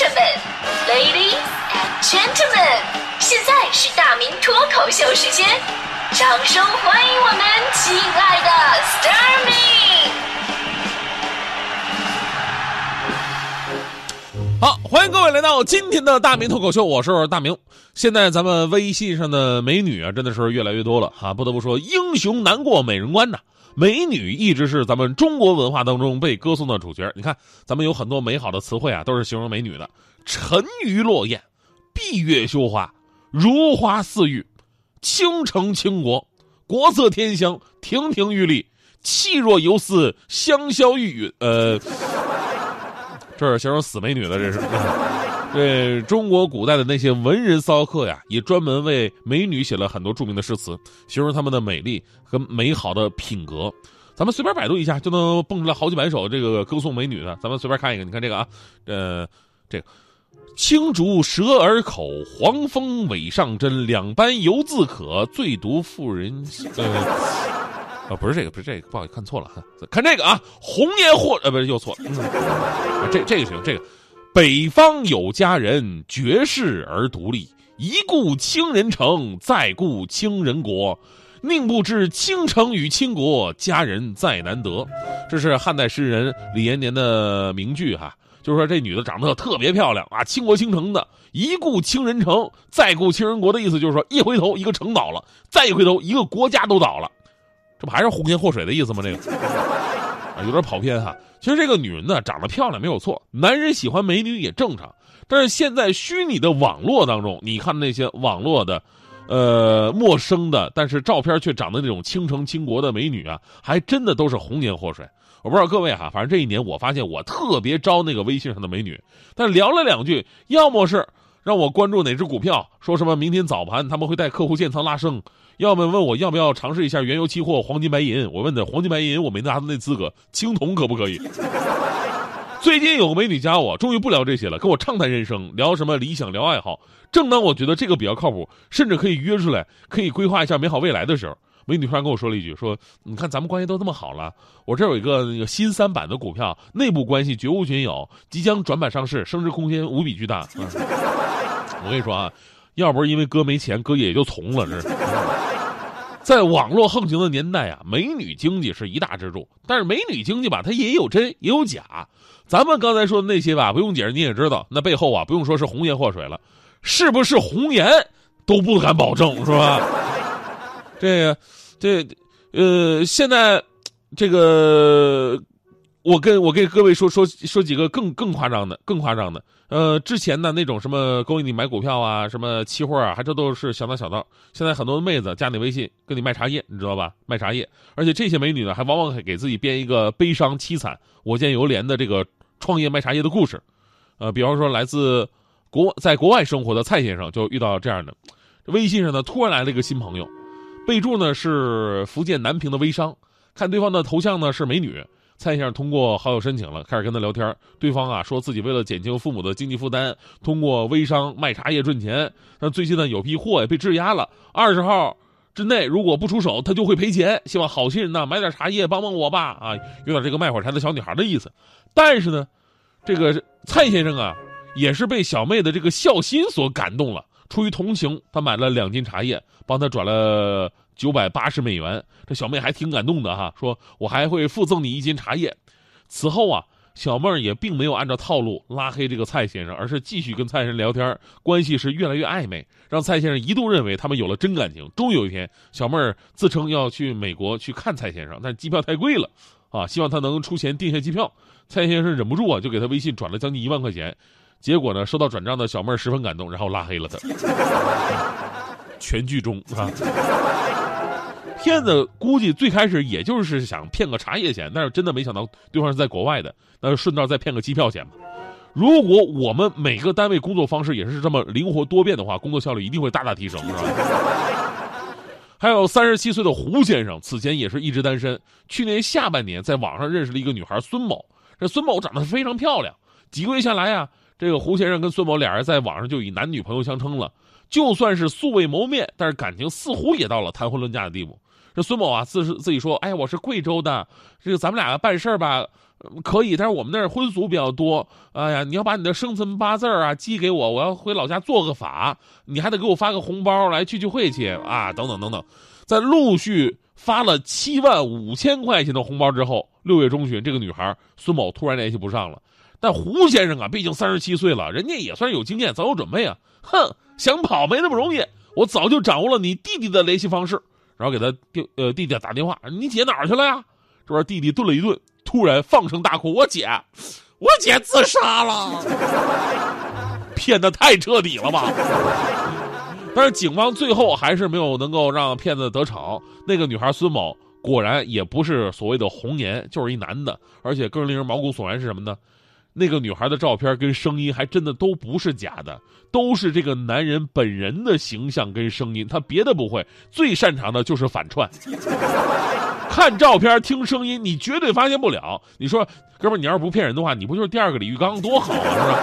gentlemen, ladies and gentlemen，现在是大明脱口秀时间，掌声欢迎我们亲爱的 Starmy。好，欢迎各位来到今天的大明脱口秀，我是大明。现在咱们微信上的美女啊，真的是越来越多了哈、不得不说，英雄难过美人关呐。美女一直是咱们中国文化当中被歌颂的主角。你看，咱们有很多美好的词汇啊，都是形容美女的：沉鱼落雁、闭月羞花、如花似玉、倾城倾国、国色天香、亭亭玉立、气若游丝、香消玉殒。呃。这是形容死美女的，这是。这中国古代的那些文人骚客呀，也专门为美女写了很多著名的诗词，形容她们的美丽和美好的品格。咱们随便百度一下，就能蹦出来好几百首这个歌颂美女的。咱们随便看一个，你看这个啊，呃，这个“青竹舌耳口，黄蜂尾上针，两般犹自可，最毒妇人心。”呃。啊，不是这个，不是这个，不好意思，看错了哈。看这个啊，红颜祸，呃，不是又错了。嗯、这这个行，这个北方有佳人，绝世而独立，一顾倾人城，再顾倾人国。宁不知倾城与倾国，佳人再难得。这是汉代诗人李延年的名句哈，就是说这女的长得特别漂亮啊，倾国倾城的，一顾倾人城，再顾倾人国的意思就是说，一回头一个城倒了，再一回头一个国家都倒了。这不还是红颜祸水的意思吗？这个啊，有点跑偏哈。其实这个女人呢，长得漂亮没有错，男人喜欢美女也正常。但是现在虚拟的网络当中，你看那些网络的，呃，陌生的，但是照片却长得那种倾城倾国的美女啊，还真的都是红颜祸水。我不知道各位哈，反正这一年我发现我特别招那个微信上的美女，但聊了两句，要么是让我关注哪只股票，说什么明天早盘他们会带客户建仓拉升。要么问我要不要尝试一下原油期货、黄金白银？我问的黄金白银我没拿到那资格，青铜可不可以？最近有个美女加我，终于不聊这些了，跟我畅谈人生，聊什么理想，聊爱好。正当我觉得这个比较靠谱，甚至可以约出来，可以规划一下美好未来的时候，美女突然跟我说了一句：“说你看咱们关系都这么好了，我这有一个那个新三板的股票，内部关系绝无仅有，即将转板上市，升值空间无比巨大。嗯 ”我跟你说啊，要不是因为哥没钱，哥也就从了这是。在网络横行的年代啊，美女经济是一大支柱。但是美女经济吧，它也有真也有假。咱们刚才说的那些吧，不用解释你也知道，那背后啊，不用说是红颜祸水了，是不是红颜都不敢保证，是吧？这个，这，呃，现在这个，我跟我跟各位说说说几个更更夸张的，更夸张的。呃，之前的那种什么勾引你买股票啊，什么期货啊，还这都是小道小道。现在很多妹子加你微信，跟你卖茶叶，你知道吧？卖茶叶，而且这些美女呢，还往往给自己编一个悲伤凄惨、我见犹怜的这个创业卖茶叶的故事。呃，比方说来自国在国外生活的蔡先生就遇到这样的，微信上呢突然来了一个新朋友，备注呢是福建南平的微商，看对方的头像呢是美女。蔡先生通过好友申请了，开始跟他聊天。对方啊说自己为了减轻父母的经济负担，通过微商卖茶叶赚钱。那最近呢有批货也被质押了，二十号之内如果不出手，他就会赔钱。希望好心人呐买点茶叶帮帮我吧！啊，有点这个卖火柴的小女孩的意思。但是呢，这个蔡先生啊也是被小妹的这个孝心所感动了，出于同情，他买了两斤茶叶，帮他转了。九百八十美元，这小妹还挺感动的哈，说我还会附赠你一斤茶叶。此后啊，小妹儿也并没有按照套路拉黑这个蔡先生，而是继续跟蔡先生聊天，关系是越来越暧昧，让蔡先生一度认为他们有了真感情。终于有一天，小妹儿自称要去美国去看蔡先生，但机票太贵了啊，希望他能出钱订下机票。蔡先生忍不住啊，就给他微信转了将近一万块钱。结果呢，收到转账的小妹儿十分感动，然后拉黑了他。全剧终啊。骗子估计最开始也就是想骗个茶叶钱，但是真的没想到对方是在国外的，那就顺道再骗个机票钱吧。如果我们每个单位工作方式也是这么灵活多变的话，工作效率一定会大大提升，是吧？还有三十七岁的胡先生，此前也是一直单身，去年下半年在网上认识了一个女孩孙某，这孙某长得非常漂亮，几个月下来呀，这个胡先生跟孙某俩人在网上就以男女朋友相称了，就算是素未谋面，但是感情似乎也到了谈婚论嫁的地步。这孙某啊，自是自己说：“哎呀，我是贵州的，这个咱们俩办事儿吧，可以，但是我们那儿婚俗比较多。哎呀，你要把你的生辰八字啊寄给我，我要回老家做个法，你还得给我发个红包来聚聚会去啊，等等等等。在陆续发了七万五千块钱的红包之后，六月中旬，这个女孩孙某突然联系不上了。但胡先生啊，毕竟三十七岁了，人家也算是有经验，早有准备啊。哼，想跑没那么容易，我早就掌握了你弟弟的联系方式，然后给他弟呃弟弟打电话，你姐哪儿去了呀？这边弟弟顿了一顿。突然放声大哭，我姐，我姐自杀了，骗的太彻底了吧！但是警方最后还是没有能够让骗子得逞。那个女孩孙某果然也不是所谓的红颜，就是一男的，而且更令人毛骨悚然是什么呢？那个女孩的照片跟声音还真的都不是假的，都是这个男人本人的形象跟声音，他别的不会，最擅长的就是反串。看照片听声音，你绝对发现不了。你说，哥们儿，你要是不骗人的话，你不就是第二个李玉刚，多好啊，是吧？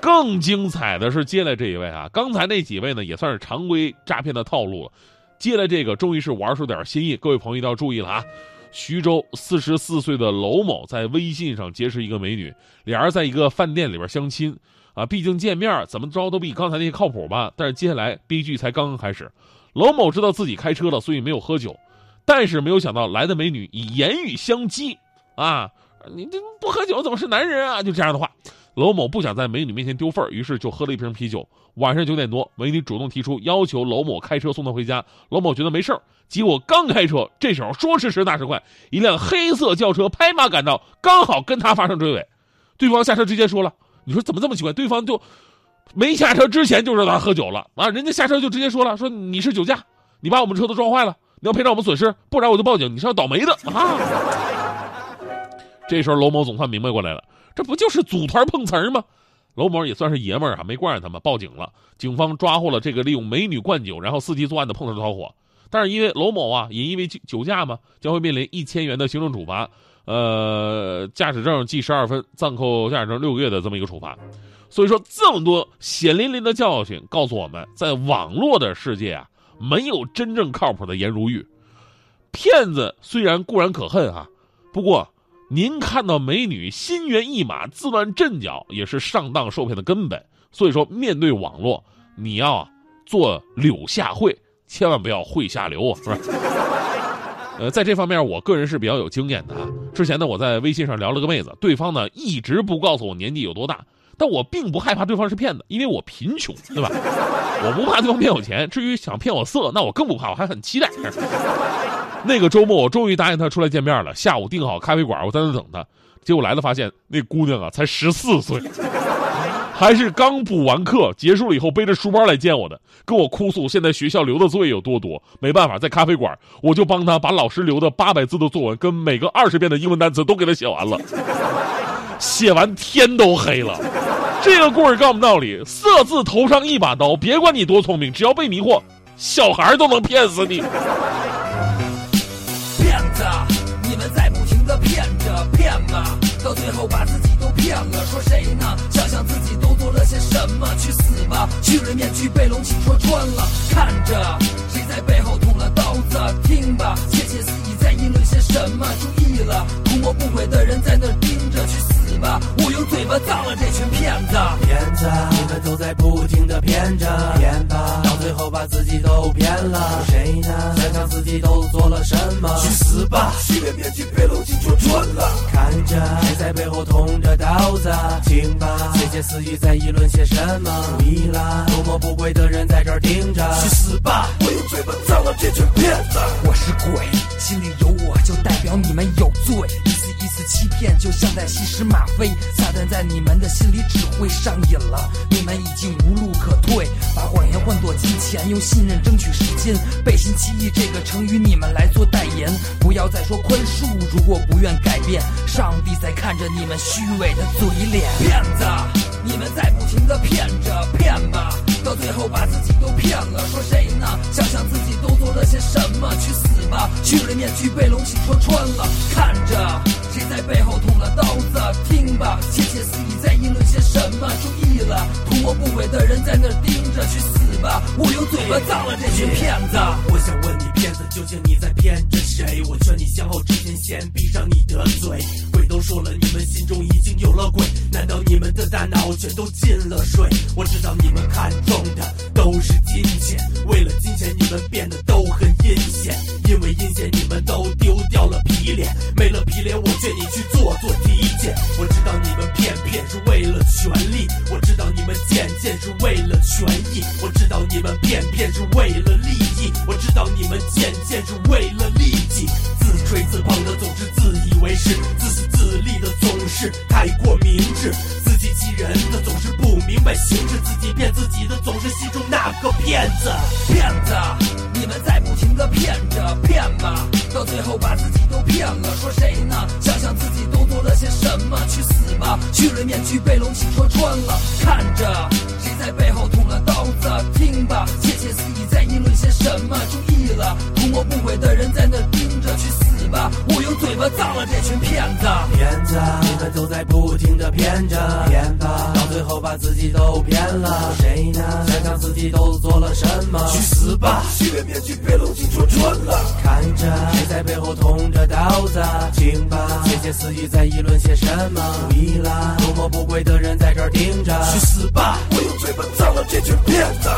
更精彩的是接下来这一位啊，刚才那几位呢，也算是常规诈骗的套路了。接下来这个，终于是玩出点新意。各位朋友一定要注意了啊！徐州四十四岁的娄某在微信上结识一个美女，俩人在一个饭店里边相亲啊。毕竟见面怎么着都比刚才那些靠谱吧。但是接下来悲剧才刚刚开始。娄某知道自己开车了，所以没有喝酒。但是没有想到来的美女以言语相激，啊，你这不喝酒怎么是男人啊？就这样的话，娄某不想在美女面前丢份儿于是就喝了一瓶啤酒。晚上九点多，美女主动提出要求娄某开车送她回家，娄某觉得没事儿。结果刚开车，这时候说时迟那时快，一辆黑色轿车拍马赶到，刚好跟他发生追尾。对方下车直接说了：“你说怎么这么奇怪？”对方就没下车之前就知道他喝酒了啊！人家下车就直接说了：“说你是酒驾，你把我们车都撞坏了。”你要赔偿我们损失，不然我就报警。你是要倒霉的啊！这时候娄某总算明白过来了，这不就是组团碰瓷儿吗？娄某也算是爷们儿啊，没惯着他们，报警了。警方抓获了这个利用美女灌酒，然后伺机作案的碰瓷团伙。但是因为娄某啊，也因为酒驾嘛，将会面临一千元的行政处罚，呃，驾驶证记十二分，暂扣驾驶证六个月的这么一个处罚。所以说，这么多血淋淋的教训告诉我们，在网络的世界啊。没有真正靠谱的颜如玉，骗子虽然固然可恨啊，不过您看到美女心猿意马、自乱阵脚，也是上当受骗的根本。所以说，面对网络，你要做柳下惠，千万不要会下流啊，是？呃，在这方面，我个人是比较有经验的啊。之前呢，我在微信上聊了个妹子，对方呢一直不告诉我年纪有多大。但我并不害怕对方是骗子，因为我贫穷，对吧？我不怕对方骗我钱。至于想骗我色，那我更不怕，我还很期待。那个周末，我终于答应他出来见面了。下午订好咖啡馆，我在那等他。结果来了，发现那姑娘啊，才十四岁，还是刚补完课结束了以后背着书包来见我的，跟我哭诉现在学校留的作业有多多。没办法，在咖啡馆，我就帮他把老师留的八百字的作文跟每个二十遍的英文单词都给他写完了。写完天都黑了，这个故事告诉我们道理：色字头上一把刀，别管你多聪明，只要被迷惑，小孩都能骗死你。最后把自己都骗了。说谁呢？想想自己都做了些什么，去死吧！虚伪面具被龙起戳穿了，看着谁在背后捅了刀子，听吧，窃窃私语在议论些什么。注意了，图谋不轨的人在那盯着，去死吧！我用嘴巴葬了这群骗子，骗子，你们都在不停的骗着骗吧，后把自己都骗了。谁呢？想想自己都做了什么？去死吧！虚伪面具被楼梯戳穿了。看着谁在背后捅着刀子？听吧，窃窃私语在议论些什么？注意了，图谋不轨的人在这儿盯着。去死吧！我用嘴巴葬了这群骗子。我是鬼，心里有就像在吸食吗啡。撒旦在你们的心里只会上瘾了，你们已经无路可退。把谎言换作金钱，用信任争取时间。背信弃义这个成语，你们来做代言。不要再说宽恕，如果不愿改变，上帝在看着你们虚伪的嘴脸。骗子，你们在不停的骗着骗吧，到最后把自己都骗了。说谁呢？想想自己都做了些什么，去死吧！虚伪面具被龙起戳穿了，看着在背后捅了刀子，听吧，窃窃私语在议论些什么？注意了，图谋不轨的人在那盯着，去我用嘴巴葬了这群骗子。我想问你，骗子究竟你在骗着谁？我劝你向后之前先闭上你的嘴。鬼都说了，你们心中已经有了鬼，难道你们的大脑全都进了水？我知道你们看中的都是金钱，为了金钱你们变得都很阴险，因为阴险你们都丢掉了皮脸，没了皮脸我劝你去做做体我知道你们骗骗是为了权利，我知道你们贱贱是为了权益，我知道你们骗骗是为了利益，我知道你们贱贱是为了利己，自吹自捧的总是自以为是，自私自利的总是太过明智，自欺欺人的总是不明白形势，自己骗自己的总是心中那个骗子。骗子，你们在不停的骗着骗吧，到最后把自己都骗了。说谁呢？去死吧！虚伪面具被龙气戳穿了，看着谁在背后捅了刀子，听吧，窃窃私语在议论些什么？注意了，图谋不轨的人在那盯着，去死吧！我用嘴巴葬了这群骗子。骗子，你们都在不停的骗着骗，把自己都骗了，谁呢？想想自己都做了什么？去死吧！虚伪面具被冷静戳穿了，看着谁在背后捅着刀子？听吧，窃窃私语在议论些什么？注意啦，不摸不轨的人在这儿盯着。去死吧！我用嘴巴脏了这群骗子。